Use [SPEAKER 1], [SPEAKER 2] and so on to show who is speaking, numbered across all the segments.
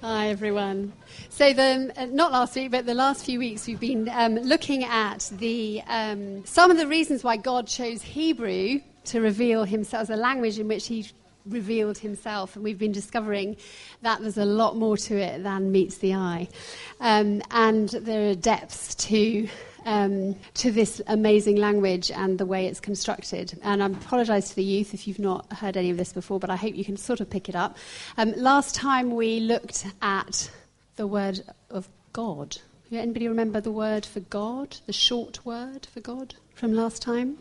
[SPEAKER 1] Hi, everyone. So, the, uh, not last week, but the last few weeks, we've been um, looking at the, um, some of the reasons why God chose Hebrew to reveal himself as a language in which he revealed himself. And we've been discovering that there's a lot more to it than meets the eye. Um, and there are depths to um, to this amazing language and the way it's constructed. And I apologise to the youth if you've not heard any of this before, but I hope you can sort of pick it up. Um, last time we looked at the word of God. Anybody remember the word for God, the short word for God from last time?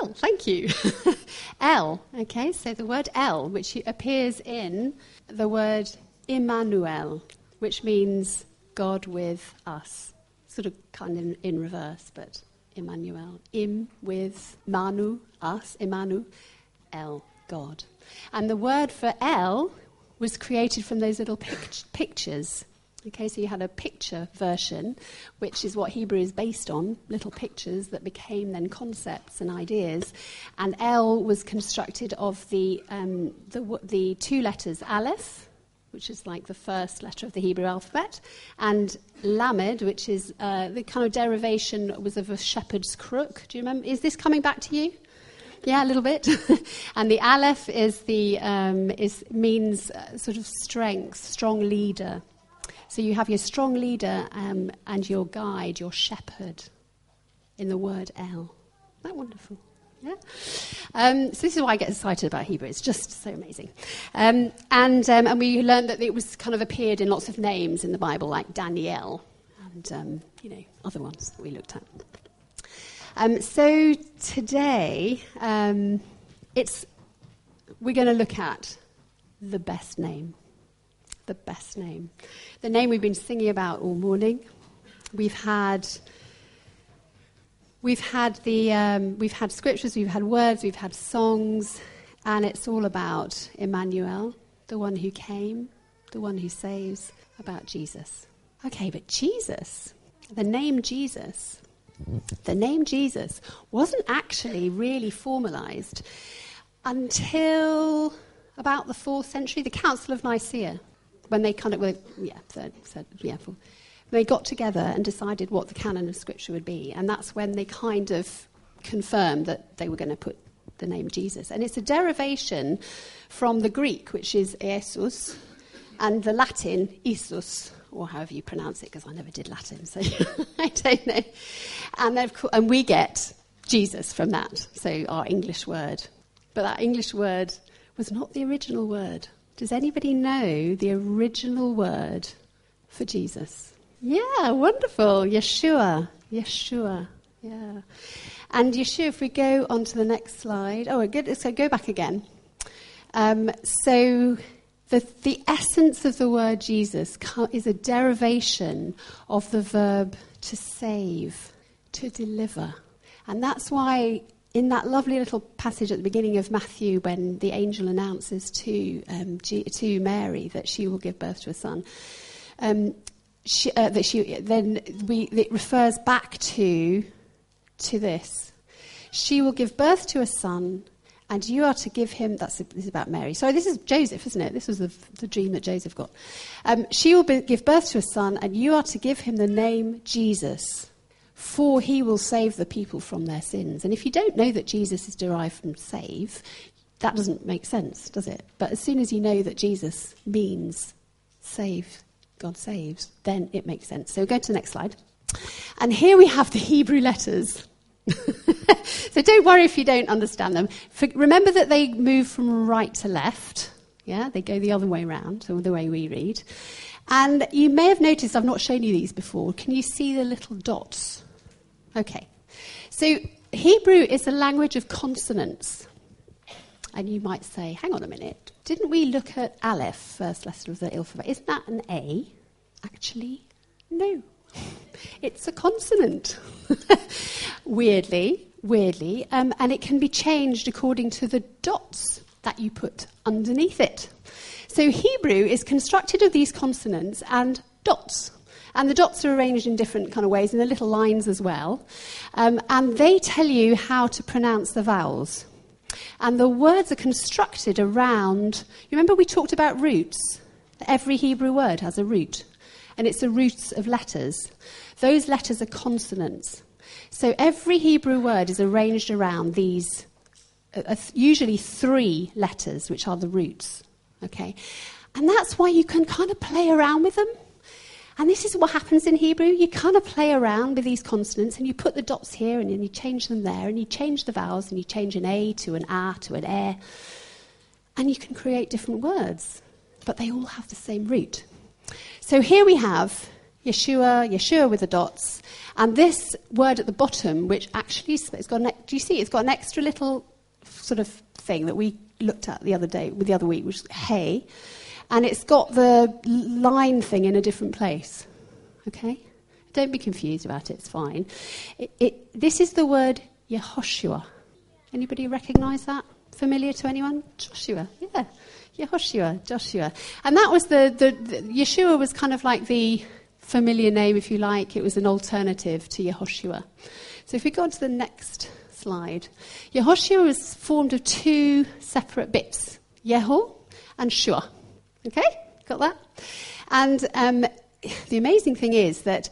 [SPEAKER 1] El, thank you. El, okay, so the word El, which appears in the word Immanuel, which means God with us sort of kind of in, in reverse, but Emmanuel. Im with Manu, us, Emmanuel, El, God. And the word for El was created from those little pict- pictures. Okay, so you had a picture version, which is what Hebrew is based on, little pictures that became then concepts and ideas. And El was constructed of the, um, the, the two letters Aleph, which is like the first letter of the Hebrew alphabet, and Lamed, which is uh, the kind of derivation was of a shepherd's crook. Do you remember? Is this coming back to you? Yeah, a little bit. and the Aleph is the um, is means uh, sort of strength, strong leader. So you have your strong leader um, and your guide, your shepherd, in the word El. Isn't that wonderful? Yeah? Um, so this is why I get excited about Hebrew. It's just so amazing. Um, and, um, and we learned that it was kind of appeared in lots of names in the Bible, like Daniel and, um, you know, other ones that we looked at. Um, so today, um, it's, we're going to look at the best name. The best name. The name we've been singing about all morning. We've had We've had, the, um, we've had scriptures, we've had words, we've had songs, and it's all about Emmanuel, the one who came, the one who saves, about Jesus. Okay, but Jesus, the name Jesus, the name Jesus wasn't actually really formalized until about the fourth century, the Council of Nicaea, when they kind of yeah, third, third yeah, fourth they got together and decided what the canon of Scripture would be. And that's when they kind of confirmed that they were going to put the name Jesus. And it's a derivation from the Greek, which is Jesus, and the Latin, Isus, or however you pronounce it, because I never did Latin, so I don't know. And, and we get Jesus from that, so our English word. But that English word was not the original word. Does anybody know the original word for Jesus? Yeah, wonderful. Yeshua. Yeshua. Yeah. And Yeshua, if we go on to the next slide. Oh, good. So go back again. Um, so the, the essence of the word Jesus is a derivation of the verb to save, to deliver. And that's why in that lovely little passage at the beginning of Matthew, when the angel announces to, um, G- to Mary that she will give birth to a son, um, she, uh, that she, then we, it refers back to, to this. She will give birth to a son, and you are to give him. That's this is about Mary. Sorry, this is Joseph, isn't it? This was the, the dream that Joseph got. Um, she will be, give birth to a son, and you are to give him the name Jesus, for he will save the people from their sins. And if you don't know that Jesus is derived from save, that doesn't make sense, does it? But as soon as you know that Jesus means save God saves, then it makes sense. So go to the next slide. And here we have the Hebrew letters. so don't worry if you don't understand them. For, remember that they move from right to left. Yeah, they go the other way around, or the way we read. And you may have noticed I've not shown you these before. Can you see the little dots? Okay. So Hebrew is a language of consonants. And you might say, hang on a minute, didn't we look at Aleph, first letter of the alphabet? Isn't that an A? Actually, no. It's a consonant. weirdly, weirdly. Um, and it can be changed according to the dots that you put underneath it. So Hebrew is constructed of these consonants and dots. And the dots are arranged in different kind of ways, and the little lines as well. Um, and they tell you how to pronounce the vowels. And the words are constructed around, you remember we talked about roots? Every Hebrew word has a root, and it's a roots of letters. Those letters are consonants. So every Hebrew word is arranged around these, uh, uh, usually three letters, which are the roots. Okay? And that's why you can kind of play around with them. And this is what happens in Hebrew. You kind of play around with these consonants and you put the dots here and then you change them there and you change the vowels and you change an A to an A to an E. And you can create different words, but they all have the same root. So here we have Yeshua, Yeshua with the dots, and this word at the bottom, which actually it's got an, do you see? It's got an extra little sort of thing that we looked at the other day, with the other week, which is hey and it's got the line thing in a different place. Okay? Don't be confused about it, it's fine. It, it, this is the word Yehoshua. Anybody recognize that? Familiar to anyone? Joshua, yeah. Yehoshua, Joshua. And that was the, the, the, Yeshua was kind of like the familiar name, if you like. It was an alternative to Yehoshua. So if we go on to the next slide. Yehoshua was formed of two separate bits, Yeho and Shua. Okay, got that? And um, the amazing thing is that,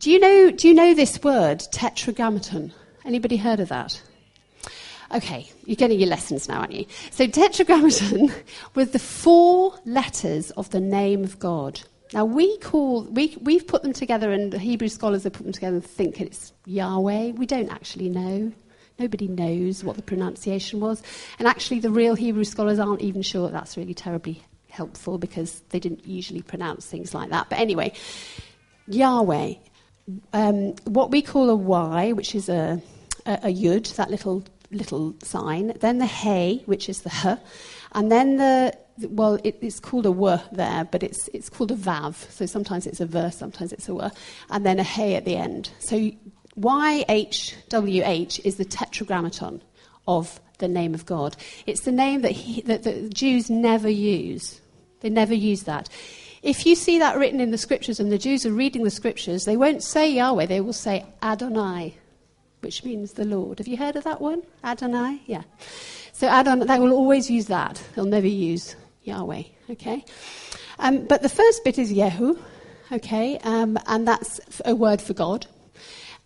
[SPEAKER 1] do you know, do you know this word, tetragrammaton? Anybody heard of that? Okay, you're getting your lessons now, aren't you? So, tetragrammaton was the four letters of the name of God. Now, we call, we, we've put them together, and the Hebrew scholars have put them together and think it's Yahweh. We don't actually know. Nobody knows what the pronunciation was. And actually, the real Hebrew scholars aren't even sure that that's really terribly helpful because they didn't usually pronounce things like that. But anyway, Yahweh, um, what we call a Y, which is a, a, a yud, that little little sign, then the hey, which is the h, and then the well, it, it's called a w there, but it's it's called a vav. So sometimes it's a a v, sometimes it's a w, and then a hey at the end. So YHWH is the tetragrammaton of the name of God. It's the name that, he, that the Jews never use. They never use that. If you see that written in the scriptures and the Jews are reading the scriptures, they won't say Yahweh, they will say Adonai, which means the Lord. Have you heard of that one? Adonai? Yeah. So Adonai, they will always use that. They'll never use Yahweh, okay? Um, but the first bit is Yehu, okay, um, and that's a word for God.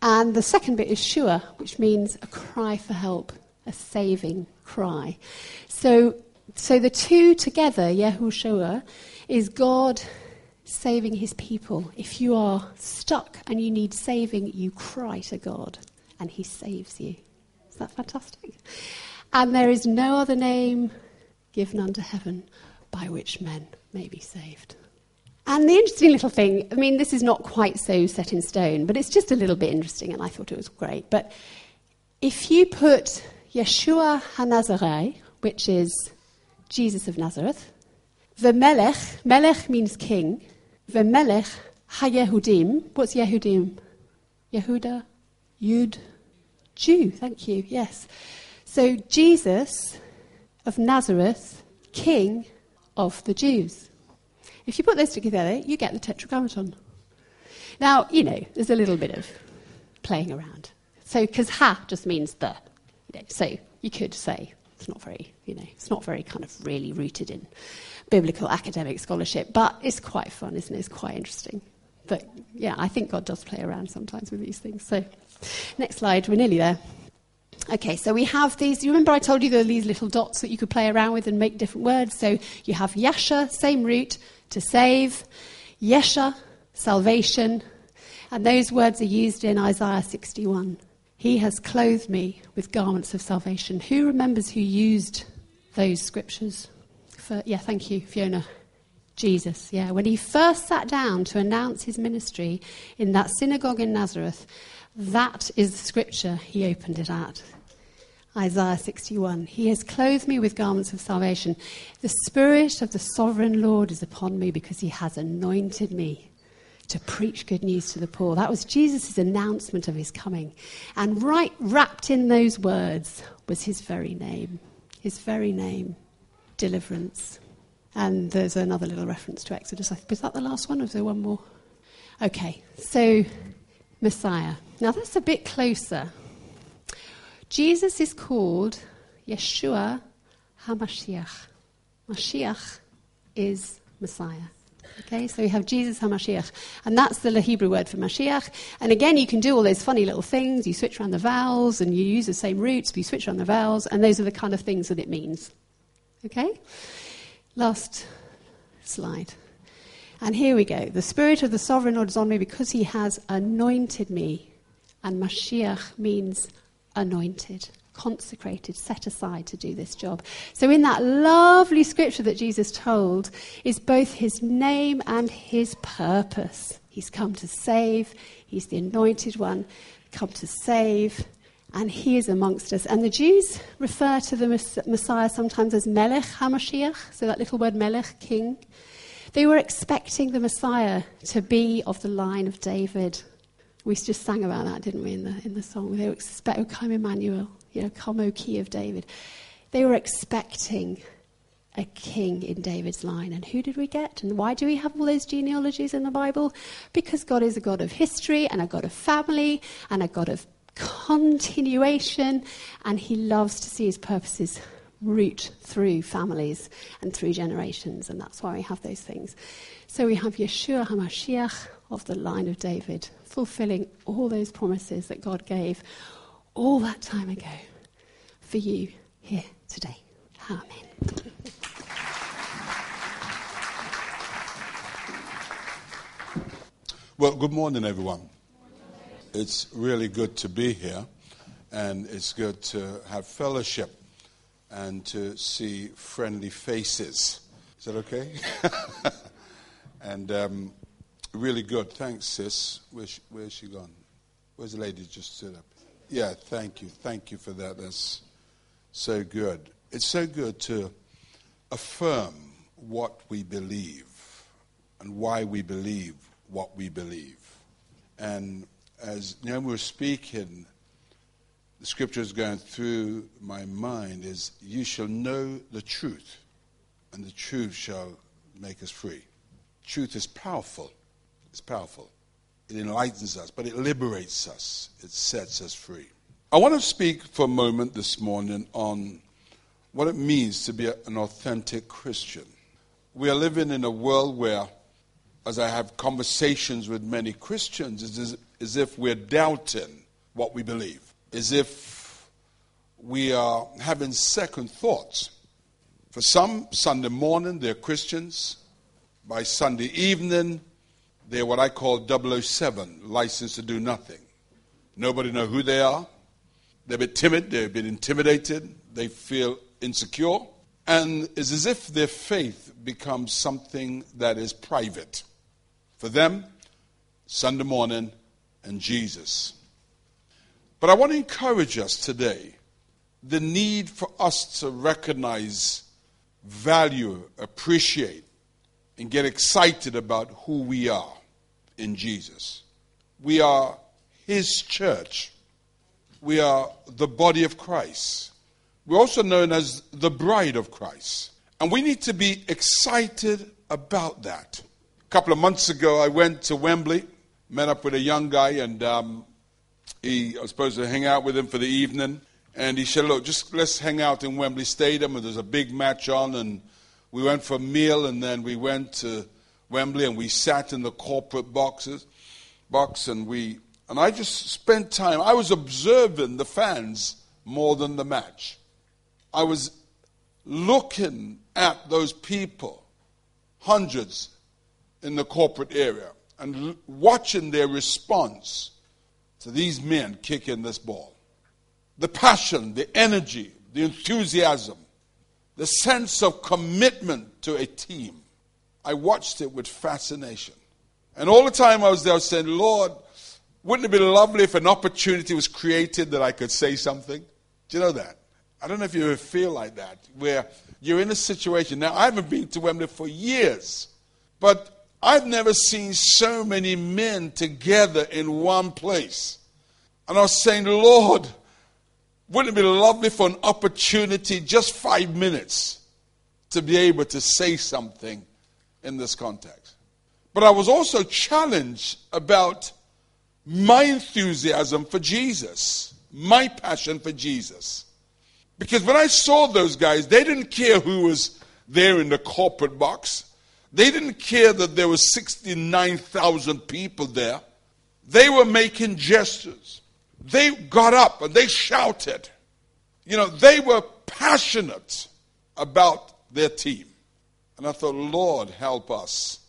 [SPEAKER 1] And the second bit is Shua, which means a cry for help, a saving cry. So so the two together, Yahushua, is God saving his people. If you are stuck and you need saving, you cry to God and he saves you. Is that fantastic? And there is no other name given under heaven by which men may be saved. And the interesting little thing, I mean, this is not quite so set in stone, but it's just a little bit interesting, and I thought it was great. But if you put Yeshua HaNazarei, which is Jesus of Nazareth. The Melech, Melech means king. The Melech HaYehudim. What's Yehudim? Yehuda? Yud? Jew, thank you, yes. So Jesus of Nazareth, king of the Jews. If you put those together, you get the tetragrammaton. Now, you know, there's a little bit of playing around. So, because ha just means the. You know, so you could say it's not very, you know, it's not very kind of really rooted in biblical academic scholarship, but it's quite fun, isn't it? It's quite interesting. But yeah, I think God does play around sometimes with these things. So, next slide, we're nearly there. Okay, so we have these. You remember I told you there are these little dots that you could play around with and make different words. So you have Yasha, same root, to save, Yesha, salvation, and those words are used in Isaiah 61. He has clothed me with garments of salvation. Who remembers who used those scriptures? For, yeah, thank you, Fiona. Jesus, yeah. When he first sat down to announce his ministry in that synagogue in Nazareth, that is the scripture he opened it at. Isaiah 61. He has clothed me with garments of salvation. The Spirit of the sovereign Lord is upon me because he has anointed me to preach good news to the poor. That was Jesus' announcement of his coming. And right wrapped in those words was his very name. His very name, deliverance. And there's another little reference to Exodus. Was that the last one, or is there one more? Okay, so Messiah. Now that's a bit closer. Jesus is called Yeshua HaMashiach. Mashiach is Messiah. Okay, so we have Jesus HaMashiach. And that's the Hebrew word for Mashiach. And again, you can do all those funny little things. You switch around the vowels and you use the same roots, but you switch around the vowels, and those are the kind of things that it means. Okay? Last slide. And here we go. The Spirit of the Sovereign Lord is on me because he has anointed me. And Mashiach means anointed consecrated, set aside to do this job. So, in that lovely scripture that Jesus told, is both his name and his purpose. He's come to save, he's the anointed one, come to save, and he is amongst us. And the Jews refer to the Messiah sometimes as Melech HaMashiach, so that little word Melech, king. They were expecting the Messiah to be of the line of David. We just sang about that, didn't we, in the, in the song? They were expecting, oh, come Emmanuel, you know, come, O key of David. They were expecting a king in David's line. And who did we get? And why do we have all those genealogies in the Bible? Because God is a God of history and a God of family and a God of continuation, and He loves to see His purposes root through families and through generations, and that's why we have those things. So we have Yeshua HaMashiach of the line of David, fulfilling all those promises that God gave all that time ago for you here today. Amen.
[SPEAKER 2] Well, good morning, everyone. It's really good to be here, and it's good to have fellowship and to see friendly faces. Is that okay? and um, really good. Thanks, sis. Where's, where's she gone? Where's the lady just stood up? Yeah, thank you. Thank you for that. That's so good. It's so good to affirm what we believe and why we believe what we believe. And as Naomi was speaking, the scriptures going through my mind is you shall know the truth, and the truth shall make us free. Truth is powerful. It's powerful. It enlightens us, but it liberates us, it sets us free. I want to speak for a moment this morning on what it means to be an authentic Christian. We are living in a world where, as I have conversations with many Christians, it's as, as if we're doubting what we believe, as if we are having second thoughts. For some, Sunday morning, they're Christians. By Sunday evening, they're what I call 007, licensed to do nothing. Nobody know who they are. They've been timid, they've been intimidated, they feel insecure, and it's as if their faith becomes something that is private. For them, Sunday morning and Jesus. But I want to encourage us today the need for us to recognize, value, appreciate, and get excited about who we are in Jesus. We are His church. We are the body of Christ. We're also known as the bride of Christ. And we need to be excited about that. A couple of months ago, I went to Wembley, met up with a young guy, and um, he, I was supposed to hang out with him for the evening. And he said, Look, just let's hang out in Wembley Stadium. And there's a big match on. And we went for a meal, and then we went to Wembley, and we sat in the corporate boxes, box, and we and I just spent time. I was observing the fans more than the match. I was looking at those people, hundreds in the corporate area, and watching their response to these men kicking this ball. The passion, the energy, the enthusiasm, the sense of commitment to a team. I watched it with fascination. And all the time I was there, I was saying, Lord, wouldn't it be lovely if an opportunity was created that I could say something? Do you know that? I don't know if you ever feel like that, where you're in a situation. Now, I haven't been to Wembley for years, but I've never seen so many men together in one place. And I was saying, Lord, wouldn't it be lovely for an opportunity, just five minutes, to be able to say something in this context. But I was also challenged about my enthusiasm for Jesus, my passion for Jesus. Because when I saw those guys, they didn't care who was there in the corporate box. They didn't care that there were 69,000 people there. They were making gestures. They got up and they shouted. You know, they were passionate about their team. And I thought, Lord, help us.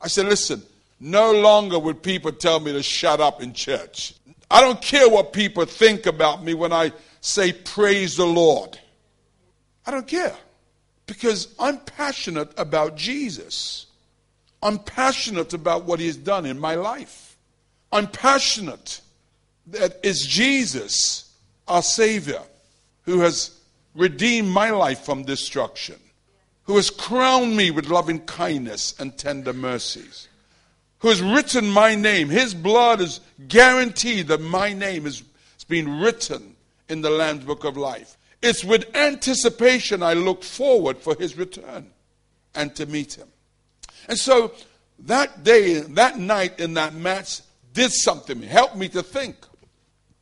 [SPEAKER 2] I said, listen, no longer would people tell me to shut up in church. I don't care what people think about me when I say, Praise the Lord. I don't care because I'm passionate about Jesus. I'm passionate about what he has done in my life. I'm passionate that it's Jesus, our Savior, who has redeemed my life from destruction, who has crowned me with loving kindness and tender mercies, who has written my name. His blood is guaranteed that my name has been written in the Lamb's Book of Life. It's with anticipation I look forward for his return and to meet him. And so that day, that night in that match did something, helped me to think,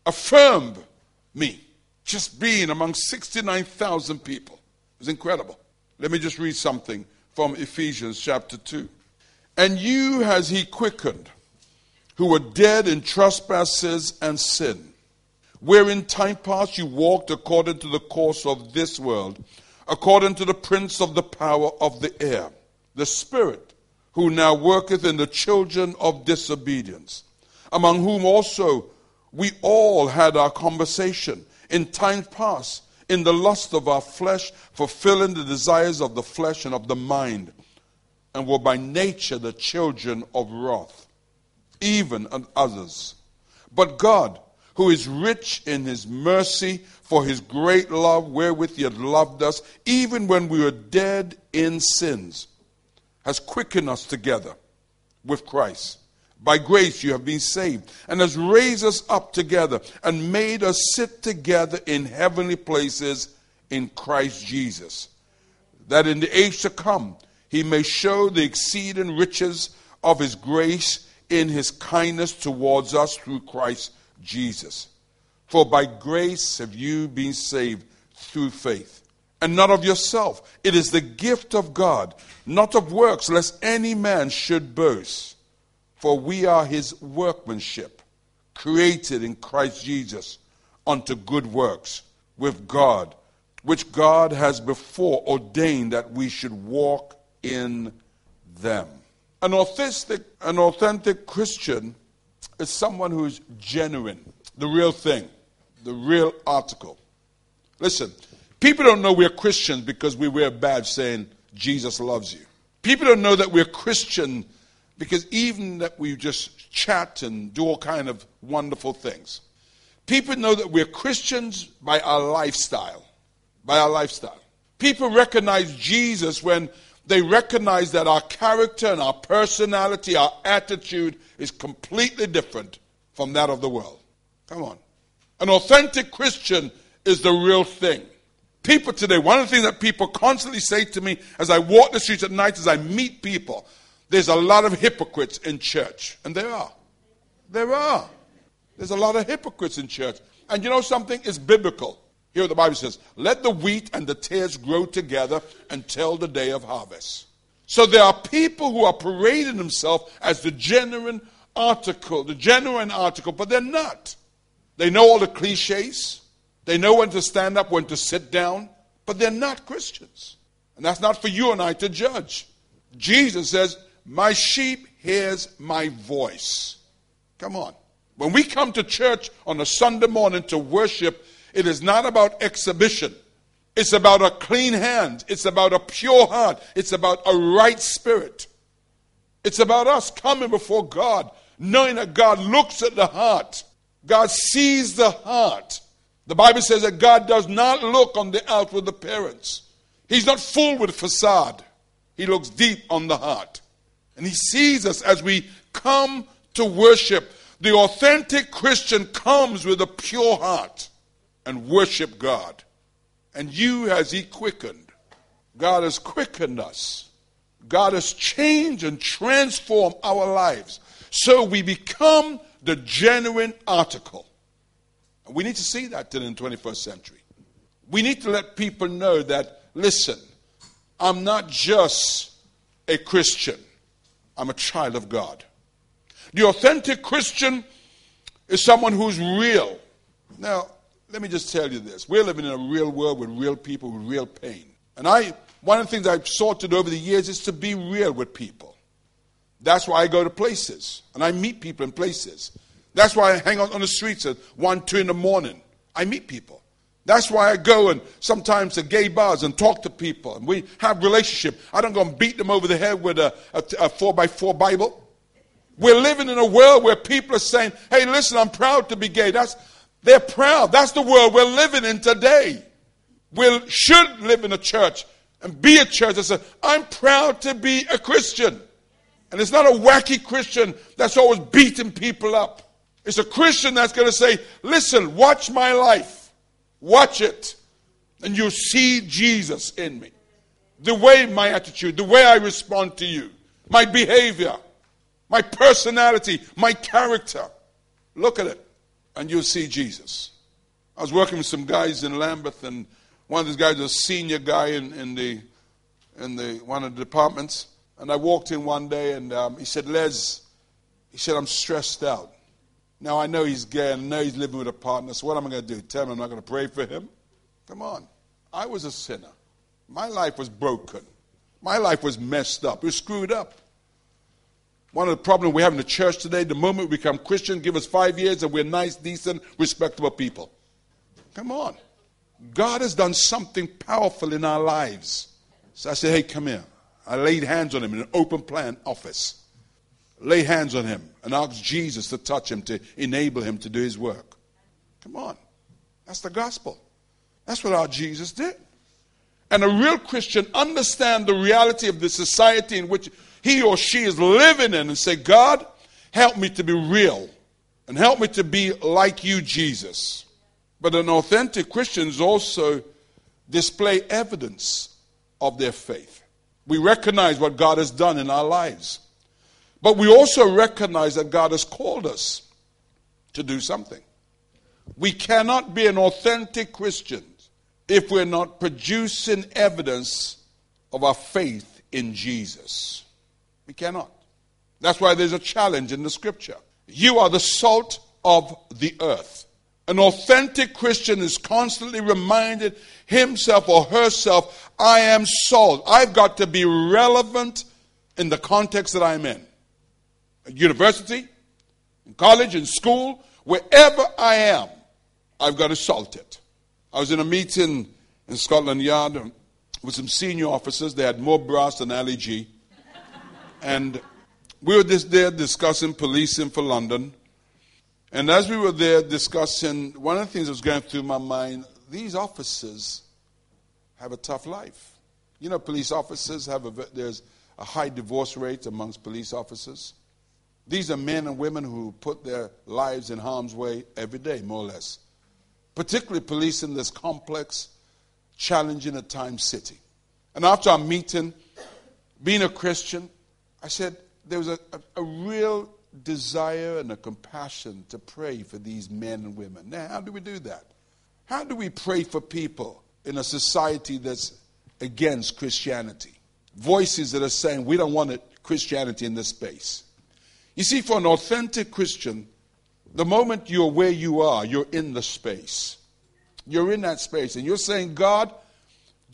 [SPEAKER 2] affirmed me, just being among 69,000 people. It was incredible. Let me just read something from Ephesians chapter 2. And you has he quickened, who were dead in trespasses and sin wherein time past you walked according to the course of this world, according to the prince of the power of the air, the spirit who now worketh in the children of disobedience, among whom also we all had our conversation in times past in the lust of our flesh, fulfilling the desires of the flesh and of the mind, and were by nature the children of wrath, even and others. But God, who is rich in his mercy for his great love wherewith he had loved us, even when we were dead in sins, has quickened us together with Christ. By grace you have been saved, and has raised us up together, and made us sit together in heavenly places in Christ Jesus, that in the age to come he may show the exceeding riches of his grace in his kindness towards us through Christ Jesus. For by grace have you been saved through faith, and not of yourself. It is the gift of God, not of works, lest any man should boast. For we are his workmanship, created in Christ Jesus unto good works with God, which God has before ordained that we should walk in them. An authentic, an authentic Christian is someone who is genuine, the real thing, the real article. Listen, people don't know we're Christians because we wear a badge saying Jesus loves you. People don't know that we're Christian because even that we just chat and do all kind of wonderful things. People know that we're Christians by our lifestyle. By our lifestyle. People recognize Jesus when they recognize that our character and our personality, our attitude is completely different from that of the world. Come on. An authentic Christian is the real thing. People today, one of the things that people constantly say to me as I walk the streets at night, as I meet people, there's a lot of hypocrites in church. And there are. There are. There's a lot of hypocrites in church. And you know something? It's biblical. Here the Bible says, Let the wheat and the tares grow together until the day of harvest. So there are people who are parading themselves as the genuine article, the genuine article, but they're not. They know all the cliches. They know when to stand up, when to sit down, but they're not Christians. And that's not for you and I to judge. Jesus says, My sheep hears my voice. Come on. When we come to church on a Sunday morning to worship, it is not about exhibition. It's about a clean hand. It's about a pure heart. It's about a right spirit. It's about us coming before God, knowing that God looks at the heart. God sees the heart. The Bible says that God does not look on the outward appearance. He's not full with facade. He looks deep on the heart. And He sees us as we come to worship. The authentic Christian comes with a pure heart and worship God. And you has He quickened. God has quickened us. God has changed and transformed our lives. So we become the genuine article. And we need to see that in the 21st century. We need to let people know that, listen, I'm not just a Christian, I'm a child of God. The authentic Christian is someone who's real. Now, let me just tell you this. We're living in a real world with real people with real pain. And I, one of the things I've sought to do over the years is to be real with people. That's why I go to places and I meet people in places. That's why I hang out on the streets at 1, 2 in the morning. I meet people. That's why I go and sometimes to gay bars and talk to people. And we have relationship. I don't go and beat them over the head with a, a, a four by four Bible. We're living in a world where people are saying, hey, listen, I'm proud to be gay. That's, they're proud. That's the world we're living in today. We should live in a church and be a church that says, I'm proud to be a Christian. And it's not a wacky Christian that's always beating people up. It's a Christian that's going to say, listen, watch my life. Watch it. And you'll see Jesus in me. The way my attitude, the way I respond to you, my behavior my personality, my character. Look at it, and you'll see Jesus. I was working with some guys in Lambeth, and one of these guys was a senior guy in, in the in the one of the departments. And I walked in one day, and um, he said, "Les," he said, "I'm stressed out." Now I know he's gay, and I know he's living with a partner. So what am I going to do? Tell him I'm not going to pray for him? Come on, I was a sinner. My life was broken. My life was messed up. It was screwed up. One of the problems we have in the church today, the moment we become Christian, give us five years and we're nice, decent, respectable people. Come on. God has done something powerful in our lives. So I said, hey, come here. I laid hands on him in an open plan office. Lay hands on him and asked Jesus to touch him to enable him to do his work. Come on. That's the gospel. That's what our Jesus did. And a real Christian understand the reality of the society in which he or she is living in and say, God, help me to be real and help me to be like you, Jesus. But an authentic Christians also display evidence of their faith. We recognize what God has done in our lives. But we also recognize that God has called us to do something. We cannot be an authentic Christian if we're not producing evidence of our faith in Jesus. We cannot. That's why there's a challenge in the scripture. You are the salt of the earth. An authentic Christian is constantly reminded himself or herself, I am salt. I've got to be relevant in the context that I'm in. At university, in college, in school, wherever I am, I've got to salt it. I was in a meeting in Scotland Yard with some senior officers. They had more brass than LEG. And we were just there discussing policing for London. And as we were there discussing, one of the things that was going through my mind these officers have a tough life. You know, police officers have a, there's a high divorce rate amongst police officers. These are men and women who put their lives in harm's way every day, more or less. Particularly police in this complex, challenging at times city. And after our meeting, being a Christian, I said there was a, a, a, real desire and a compassion to pray for these men and women. Now, how do we do that? How do we pray for people in a society that's against Christianity? Voices that are saying we don't want Christianity in this space. You see, for an authentic Christian, the moment you're where you are, you're in the space. You're in that space, and you're saying, God,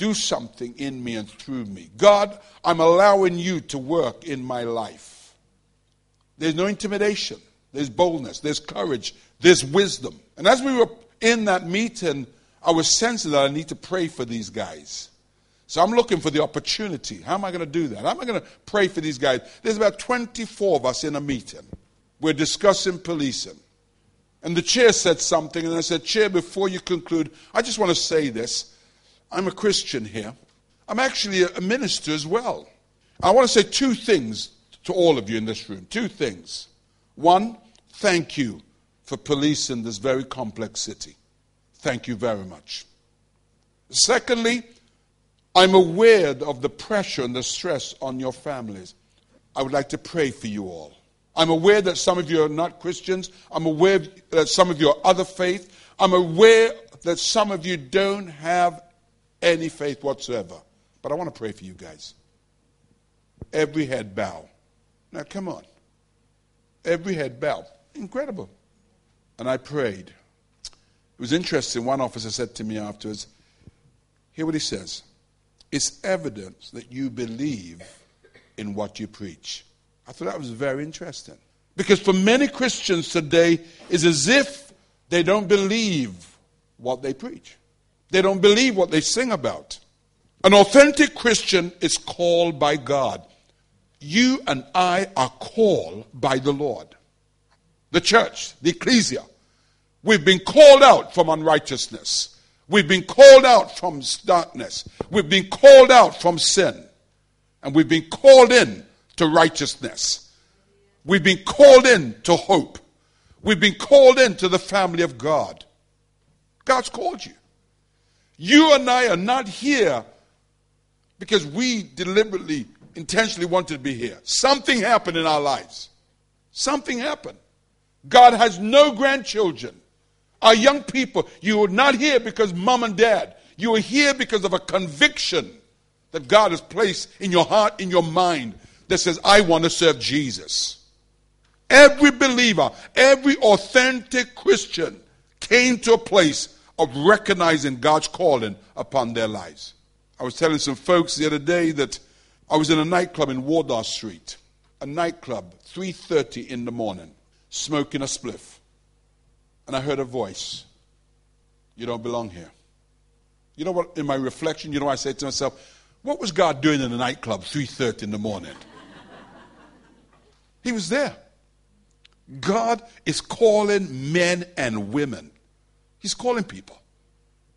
[SPEAKER 2] do something in me and through me. God, I'm allowing you to work in my life. There's no intimidation, there's boldness, there's courage, there's wisdom. And as we were in that meeting, I was sensing that I need to pray for these guys. So I'm looking for the opportunity. How am I going to do that? How am I going to pray for these guys? There's about 24 of us in a meeting. We're discussing policing. And the chair said something, and I said, Chair, before you conclude, I just want to say this. I'm a Christian here. I'm actually a minister as well. I want to say two things to all of you in this room. Two things. One, thank you for policing this very complex city. Thank you very much. Secondly, I'm aware of the pressure and the stress on your families. I would like to pray for you all. I'm aware that some of you are not Christians. I'm aware that some of you are other faith. I'm aware that some of you don't have any faith whatsoever. But I want to pray for you guys. every head bow. Now, come on. Every head bow. Incredible. And I prayed. It was interesting. One officer said to me afterwards, Hear what he says. It's evidence that you believe in what you preach. I thought that was very interesting. Because for many Christians today, it's as if they don't believe what they preach. They don't believe what they sing about. An authentic Christian is called by God. You and I are called by the Lord. The church, the ecclesia. We've been called out from unrighteousness. We've been called out from darkness. We've been called out from sin. And we've been called in to righteousness. We've been called in to hope. We've been called into the family of God. God's called you. You and I are not here because we deliberately, intentionally wanted to be here. Something happened in our lives. Something happened. God has no grandchildren. Our young people, you are not here because mom and dad. You are here because of a conviction that God has placed in your heart, in your mind, that says, I want to serve Jesus. Every believer, every authentic Christian came to a place of recognizing God's calling upon their lives. I was telling some folks the other day that I was in a nightclub in Wardour Street, a nightclub, 3:30 in the morning, smoking a spliff. And I heard a voice. You don't belong here. You know what in my reflection, you know I said to myself, what was God doing in a nightclub 3:30 in the morning? he was there. God is calling men and women. He's calling people.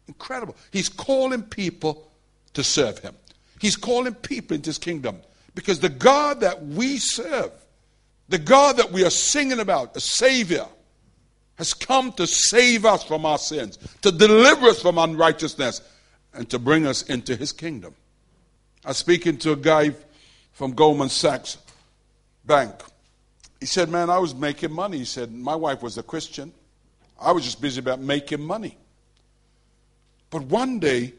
[SPEAKER 2] Incredible. He's calling people to serve him. He's calling people into his kingdom. Because the God that we serve, the God that we are singing about, a Savior, has come to save us from our sins, to deliver us from unrighteousness, and to bring us into his kingdom. I was speaking to a guy from Goldman Sachs Bank. He said, Man, I was making money. He said, My wife was a Christian. I was just busy about making money. But one day,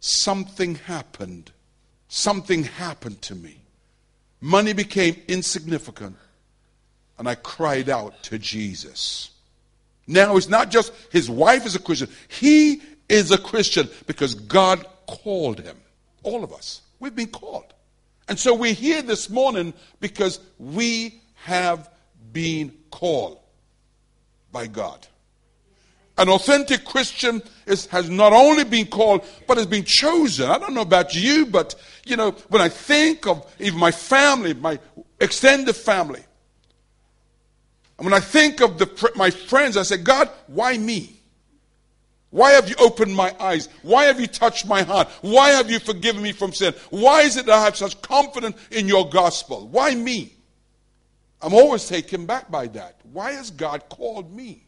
[SPEAKER 2] something happened. Something happened to me. Money became insignificant, and I cried out to Jesus. Now, it's not just his wife is a Christian, he is a Christian because God called him. All of us. We've been called. And so we're here this morning because we have been called by God. An authentic Christian is, has not only been called, but has been chosen. I don't know about you, but you know, when I think of even my family, my extended family, and when I think of the, my friends, I say, God, why me? Why have you opened my eyes? Why have you touched my heart? Why have you forgiven me from sin? Why is it that I have such confidence in your gospel? Why me? I'm always taken back by that. Why has God called me?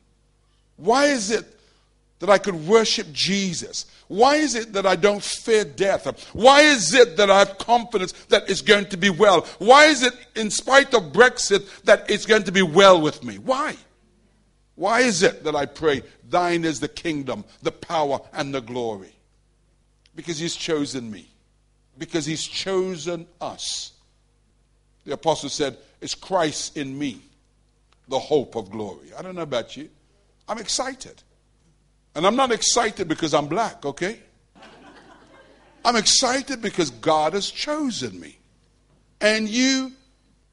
[SPEAKER 2] Why is it that I could worship Jesus? Why is it that I don't fear death? Why is it that I have confidence that it's going to be well? Why is it, in spite of Brexit, that it's going to be well with me? Why? Why is it that I pray, Thine is the kingdom, the power, and the glory? Because He's chosen me. Because He's chosen us. The apostle said, It's Christ in me, the hope of glory. I don't know about you. I'm excited. And I'm not excited because I'm black, okay? I'm excited because God has chosen me. And you,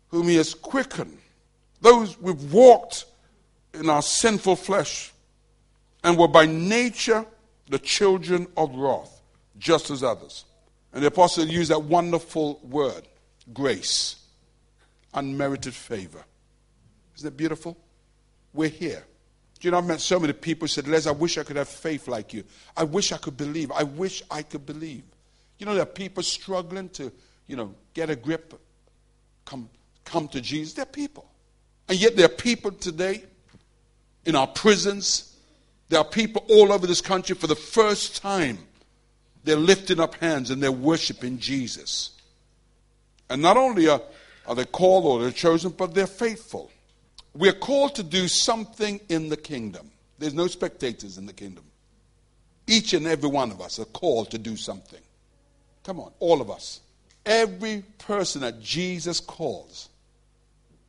[SPEAKER 2] whom He has quickened, those we've walked in our sinful flesh and were by nature the children of wrath, just as others. And the apostle used that wonderful word, grace, unmerited favor. Isn't it beautiful? We're here. Do you know, I've met so many people who said, Les, I wish I could have faith like you. I wish I could believe. I wish I could believe. You know, there are people struggling to, you know, get a grip, come, come to Jesus. There are people. And yet there are people today in our prisons. There are people all over this country for the first time. They're lifting up hands and they're worshiping Jesus. And not only are, are they called or they're chosen, but they're faithful. We're called to do something in the kingdom. There's no spectators in the kingdom. Each and every one of us are called to do something. Come on, all of us. every person that Jesus calls,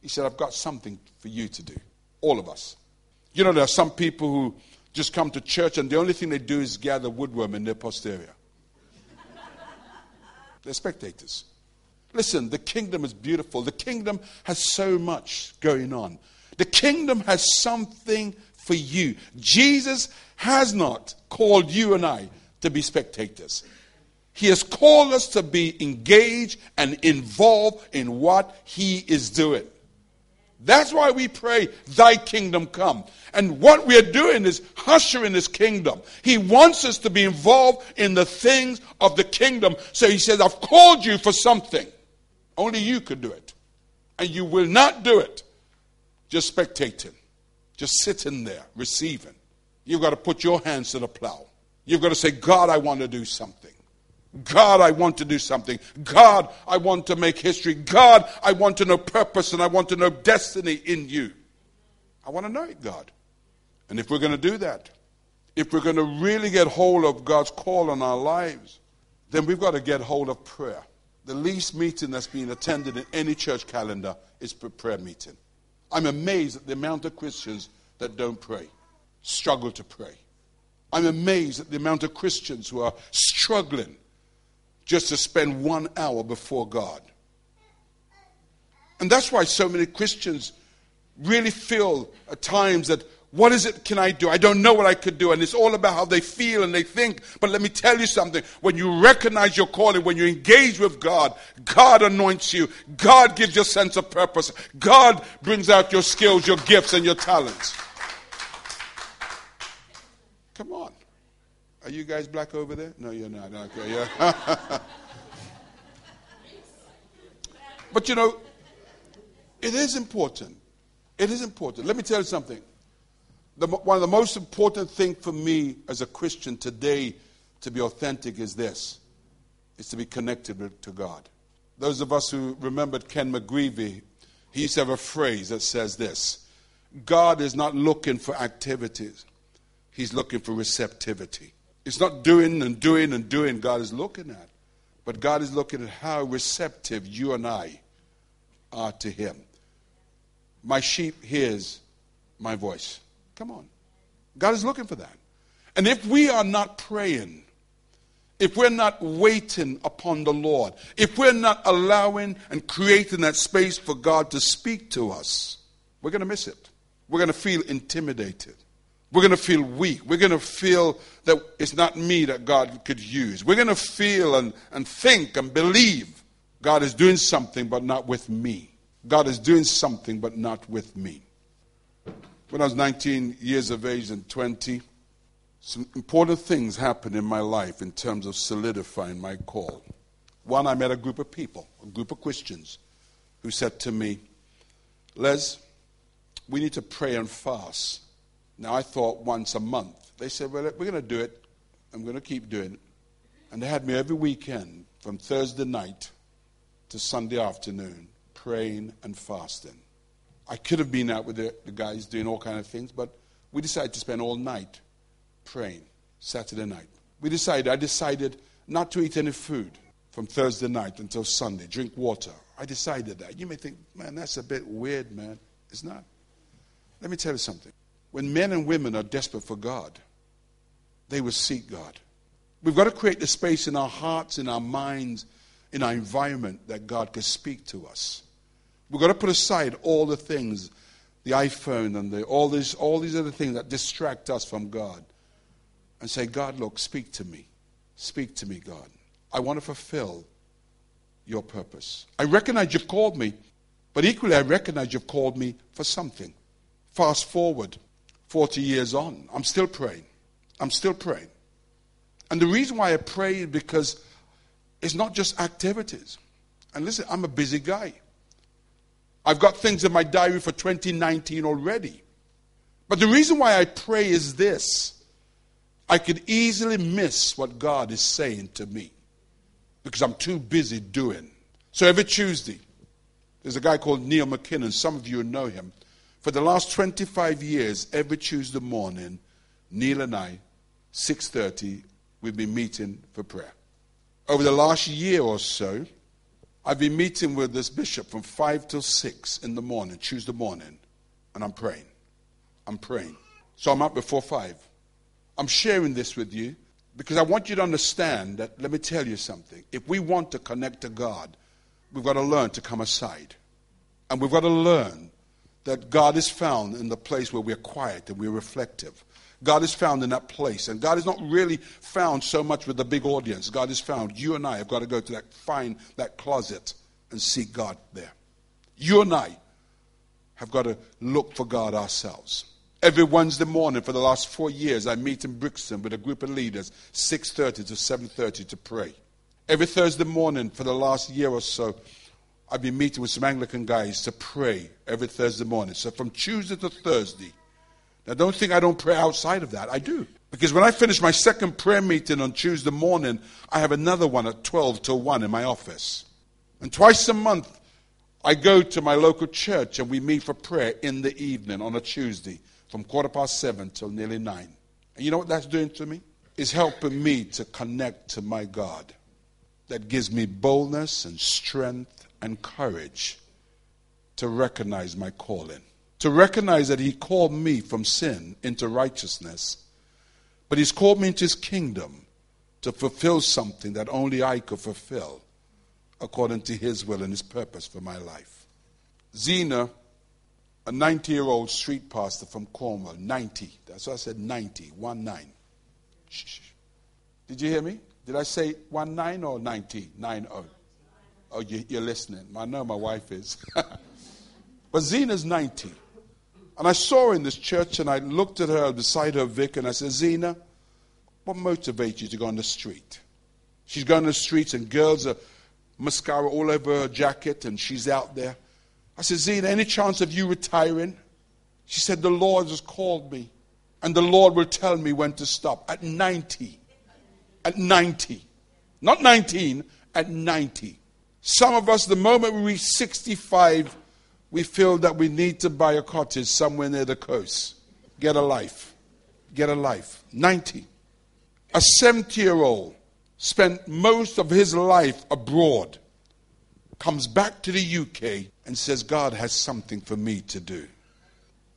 [SPEAKER 2] he said, I've got something for you to do. All of us. You know, there are some people who just come to church and the only thing they do is gather woodworm in their posterior. They're spectators. Listen, the kingdom is beautiful. The kingdom has so much going on. The kingdom has something for you. Jesus has not called you and I to be spectators. He has called us to be engaged and involved in what He is doing. That's why we pray, Thy kingdom come. And what we are doing is ushering His kingdom. He wants us to be involved in the things of the kingdom. So He says, I've called you for something. Only you could do it. And you will not do it just spectating, just sitting there, receiving. You've got to put your hands to the plow. You've got to say, God, I want to do something. God, I want to do something. God, I want to make history. God, I want to know purpose and I want to know destiny in you. I want to know it, God. And if we're going to do that, if we're going to really get hold of God's call on our lives, then we've got to get hold of prayer. The least meeting that's being attended in any church calendar is prayer meeting. I'm amazed at the amount of Christians that don't pray, struggle to pray. I'm amazed at the amount of Christians who are struggling just to spend one hour before God. And that's why so many Christians really feel at times that what is it can I do? I don't know what I could do. And it's all about how they feel and they think. But let me tell you something. When you recognize your calling, when you engage with God, God anoints you. God gives you a sense of purpose. God brings out your skills, your gifts, and your talents. Come on. Are you guys black over there? No, you're not. Okay, yeah. but you know, it is important. It is important. Let me tell you something. The, one of the most important things for me as a Christian today to be authentic is this is to be connected to God. Those of us who remembered Ken McGreevy, he used to have a phrase that says this God is not looking for activities, He's looking for receptivity. It's not doing and doing and doing God is looking at, but God is looking at how receptive you and I are to Him. My sheep hears my voice. Come on. God is looking for that. And if we are not praying, if we're not waiting upon the Lord, if we're not allowing and creating that space for God to speak to us, we're going to miss it. We're going to feel intimidated. We're going to feel weak. We're going to feel that it's not me that God could use. We're going to feel and, and think and believe God is doing something, but not with me. God is doing something, but not with me. When I was 19 years of age and 20, some important things happened in my life in terms of solidifying my call. One, I met a group of people, a group of Christians, who said to me, Les, we need to pray and fast now, I thought once a month. They said, Well, we're going to do it. I'm going to keep doing it. And they had me every weekend from Thursday night to Sunday afternoon praying and fasting. I could have been out with the, the guys doing all kind of things, but we decided to spend all night praying, Saturday night. We decided, I decided not to eat any food from Thursday night until Sunday, drink water. I decided that. You may think, man, that's a bit weird, man. It's not. Let me tell you something. When men and women are desperate for God, they will seek God. We've got to create the space in our hearts, in our minds, in our environment that God can speak to us. We've got to put aside all the things, the iPhone and the, all, these, all these other things that distract us from God, and say, God, look, speak to me. Speak to me, God. I want to fulfill your purpose. I recognize you've called me, but equally, I recognize you've called me for something. Fast forward 40 years on, I'm still praying. I'm still praying. And the reason why I pray is because it's not just activities. And listen, I'm a busy guy. I've got things in my diary for 2019 already. But the reason why I pray is this I could easily miss what God is saying to me because I'm too busy doing. So every Tuesday, there's a guy called Neil McKinnon. Some of you know him. For the last 25 years, every Tuesday morning, Neil and I, 6.30, we've been meeting for prayer. Over the last year or so, I've been meeting with this bishop from 5 till 6 in the morning, Tuesday morning, and I'm praying. I'm praying. So I'm up before 5. I'm sharing this with you because I want you to understand that, let me tell you something. If we want to connect to God, we've got to learn to come aside. And we've got to learn that God is found in the place where we're quiet and we're reflective. God is found in that place. And God is not really found so much with the big audience. God is found. You and I have got to go to that, find that closet and seek God there. You and I have got to look for God ourselves. Every Wednesday morning for the last four years, I meet in Brixton with a group of leaders, 6.30 to 7.30 to pray. Every Thursday morning for the last year or so, I've been meeting with some Anglican guys to pray every Thursday morning. So from Tuesday to Thursday, now, don't think I don't pray outside of that. I do. Because when I finish my second prayer meeting on Tuesday morning, I have another one at 12 till 1 in my office. And twice a month, I go to my local church and we meet for prayer in the evening on a Tuesday from quarter past 7 till nearly 9. And you know what that's doing to me? It's helping me to connect to my God. That gives me boldness and strength and courage to recognize my calling to recognize that He called me from sin into righteousness, but He's called me into His kingdom to fulfill something that only I could fulfill according to His will and His purpose for my life. Zena, a 90 year old street pastor from Cornwall, 90. That's why I said 90, 1 9. Shh. Did you hear me? Did I say 1 9 or 90? 9 0. Oh, you, are listening. I know my wife is. but Zena's 90. And I saw her in this church and I looked at her beside her Vic and I said, Zena, what motivates you to go on the street? She's going on the streets and girls are mascara all over her jacket and she's out there. I said, Zena, any chance of you retiring? She said, The Lord has called me and the Lord will tell me when to stop. At 90. At 90. Not 19, at 90. Some of us, the moment we reach 65, we feel that we need to buy a cottage somewhere near the coast. Get a life. Get a life. 90. A 70 year old spent most of his life abroad, comes back to the UK and says, God has something for me to do.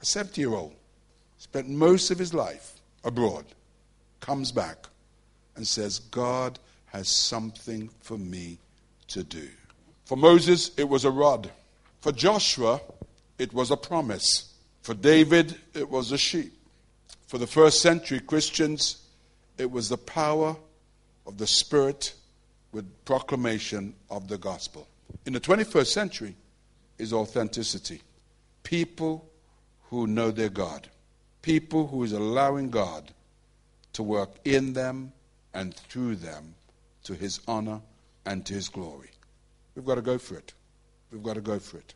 [SPEAKER 2] A 70 year old spent most of his life abroad, comes back and says, God has something for me to do. For Moses, it was a rod. For Joshua, it was a promise. For David, it was a sheep. For the first century Christians, it was the power of the Spirit with proclamation of the gospel. In the 21st century is authenticity. People who know their God. People who is allowing God to work in them and through them to his honor and to his glory. We've got to go for it. We've got to go for it.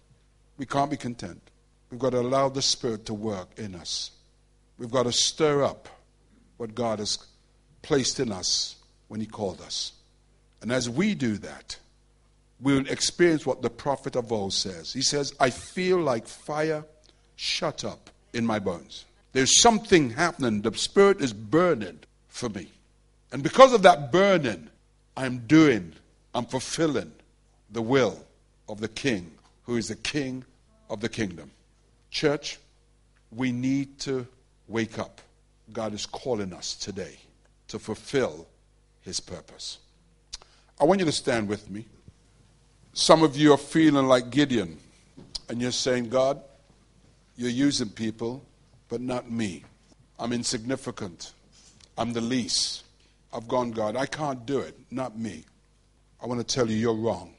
[SPEAKER 2] We can't be content. We've got to allow the Spirit to work in us. We've got to stir up what God has placed in us when He called us. And as we do that, we'll experience what the prophet of old says. He says, I feel like fire shut up in my bones. There's something happening. The Spirit is burning for me. And because of that burning, I'm doing, I'm fulfilling the will of the King, who is the King of the kingdom. Church, we need to wake up. God is calling us today to fulfill his purpose. I want you to stand with me. Some of you are feeling like Gideon, and you're saying, God, you're using people, but not me. I'm insignificant. I'm the least. I've gone, God, I can't do it, not me. I want to tell you, you're wrong.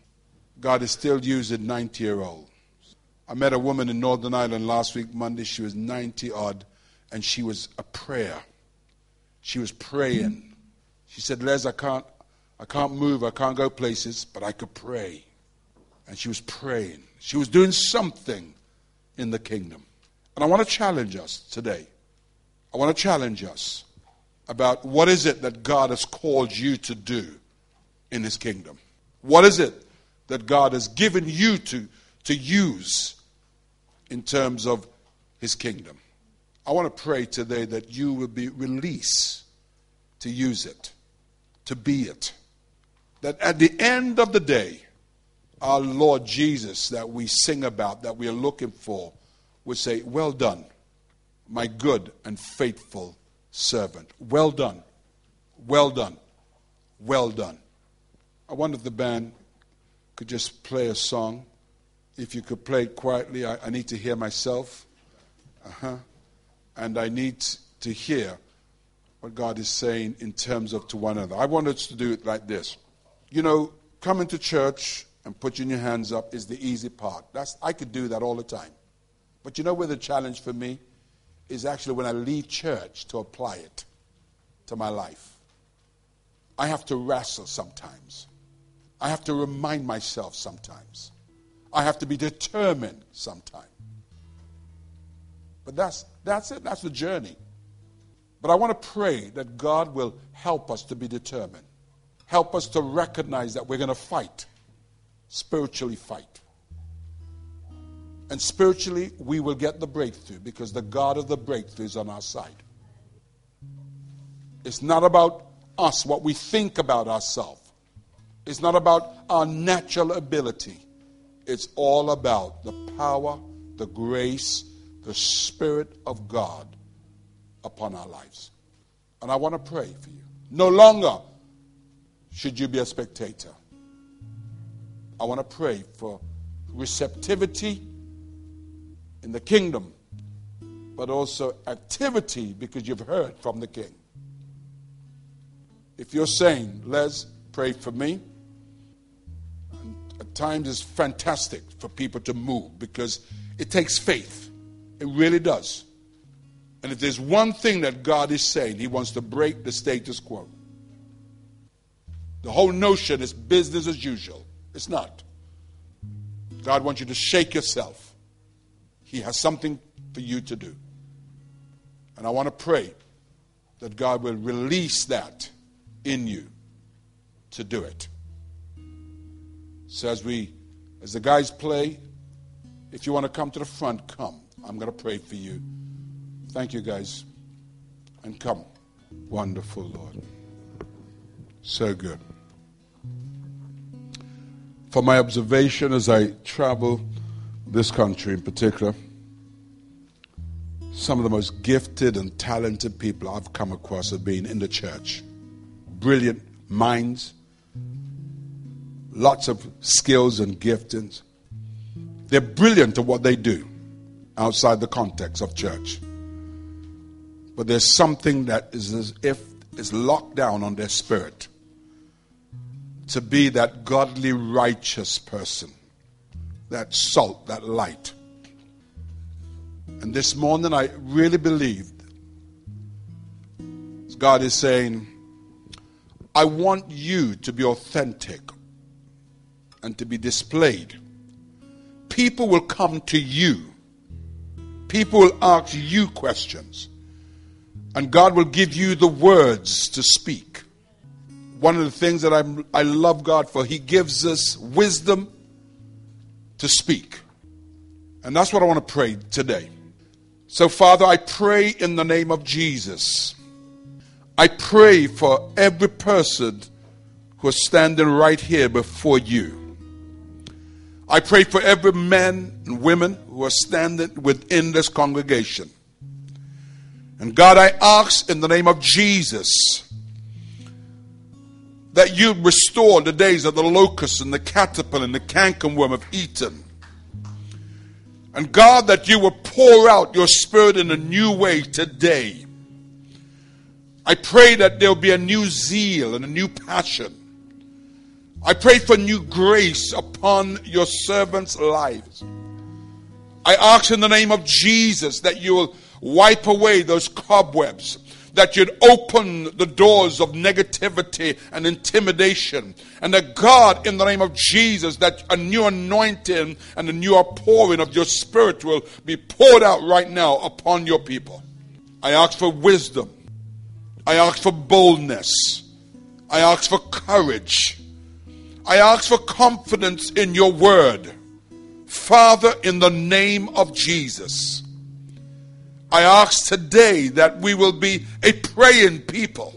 [SPEAKER 2] God is still using 90 year olds. I met a woman in Northern Ireland last week, Monday. She was 90 odd, and she was a prayer. She was praying. She said, Les, I can't, I can't move, I can't go places, but I could pray. And she was praying. She was doing something in the kingdom. And I want to challenge us today. I want to challenge us about what is it that God has called you to do in his kingdom? What is it that God has given you to, to use in terms of his kingdom. I want to pray today that you will be released to use it, to be it. That at the end of the day, our Lord Jesus that we sing about, that we are looking for, would say, Well done, my good and faithful servant. Well done. Well done. Well done. I wonder if the band could just play a song. If you could play it quietly, I, I need to hear myself. Uh-huh. And I need to hear what God is saying in terms of to one another. I want us to do it like this. You know, coming to church and putting your hands up is the easy part. That's, I could do that all the time. But you know where the challenge for me is actually when I leave church to apply it to my life. I have to wrestle sometimes. I have to remind myself sometimes. I have to be determined sometimes. But that's, that's it. That's the journey. But I want to pray that God will help us to be determined. Help us to recognize that we're going to fight, spiritually fight. And spiritually, we will get the breakthrough because the God of the breakthrough is on our side. It's not about us, what we think about ourselves. It's not about our natural ability. It's all about the power, the grace, the Spirit of God upon our lives. And I want to pray for you. No longer should you be a spectator. I want to pray for receptivity in the kingdom, but also activity because you've heard from the king. If you're saying, Les, pray for me, times is fantastic for people to move because it takes faith. It really does. And if there's one thing that God is saying, He wants to break the status quo. The whole notion is business as usual. It's not. God wants you to shake yourself. He has something for you to do. And I want to pray that God will release that in you to do it. So as we as the guys play, if you want to come to the front, come. I'm going to pray for you. Thank you, guys. And come. Wonderful, Lord. So good. For my observation as I travel this country in particular, some of the most gifted and talented people I've come across have been in the church. Brilliant minds, lots of skills and giftings. They're brilliant at what they do outside the context of church. But there's something that is as if is locked down on their spirit to be that godly, righteous person, that salt, that light. And this morning, I really believed God is saying, I want you to be authentic and to be displayed. People will come to you People will ask you questions, and God will give you the words to speak. One of the things that I'm, I love God for, He gives us wisdom to speak. And that's what I want to pray today. So, Father, I pray in the name of Jesus. I pray for every person who is standing right here before you. I pray for every man and women who are standing within this congregation. And God, I ask in the name of Jesus that you restore the days of the locust and the caterpillar and the cankerworm of Eden. And God, that you will pour out your spirit in a new way today. I pray that there will be a new zeal and a new passion I pray for new grace upon your servants' lives. I ask in the name of Jesus that you will wipe away those cobwebs, that you'd open the doors of negativity and intimidation, and that God, in the name of Jesus, that a new anointing and a new outpouring of your spirit will be poured out right now upon your people. I ask for wisdom. I ask for boldness. I ask for courage. I ask for confidence in your word. Father, in the name of Jesus, I ask today that we will be a praying people.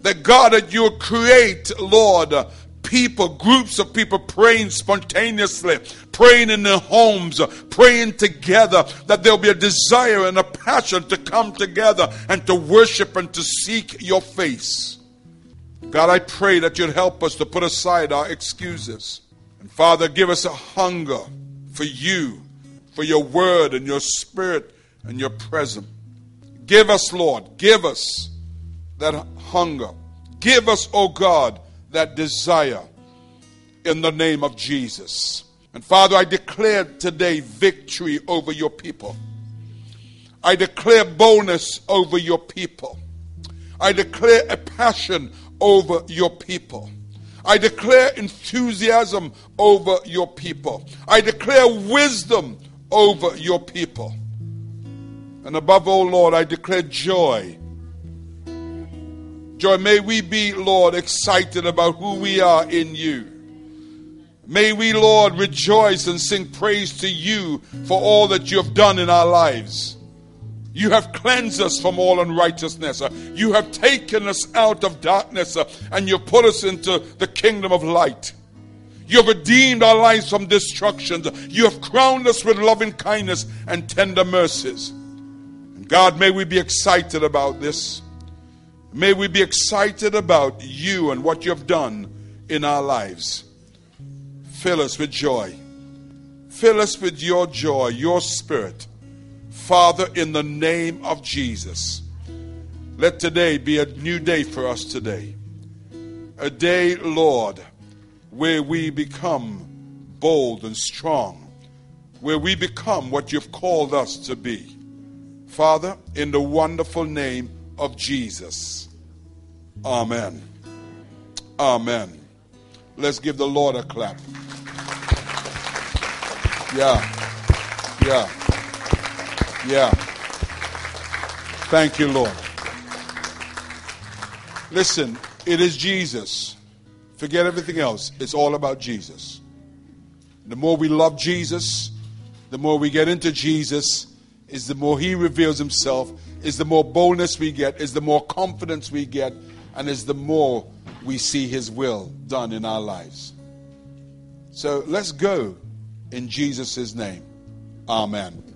[SPEAKER 2] That God, that you create, Lord, people, groups of people praying spontaneously, praying in their homes, praying together, that there'll be a desire and a passion to come together and to worship and to seek your face. God, I pray that you'd help us to put aside our excuses. And Father, give us a hunger for you, for your word and your spirit and your presence. Give us, Lord, give us that hunger. Give us, O oh God, that desire in the name of Jesus. And Father, I declare today victory over your people. I declare boldness over your people. I declare a passion over your people. I declare enthusiasm over your people. I declare wisdom over your people. And above all, Lord, I declare joy. Joy, may we be, Lord, excited about who we are in you. May we, Lord, rejoice and sing praise to you for all that you have done in our lives. You have cleansed us from all unrighteousness. Uh, you have taken us out of darkness uh, and you put us into the kingdom of light. You have redeemed our lives from destruction. You have crowned us with loving kindness and tender mercies. And God, may we be excited about this. May we be excited about you and what you have done in our lives. Fill us with joy. Fill us with your joy, your spirit. Father, in the name of Jesus, let today be a new day for us today. A day, Lord, where we become bold and strong, where we become what you've called us to be. Father, in the wonderful name of Jesus. Amen. Amen. Let's give the Lord a clap. Yeah. Yeah. Yeah. Thank you, Lord. Listen, it is Jesus. Forget everything else. It's all about Jesus. The more we love Jesus, the more we get into Jesus, is the more He reveals Himself, is the more boldness we get, is the more confidence we get, and is the more we see His will done in our lives. So let's go in Jesus' name. Amen.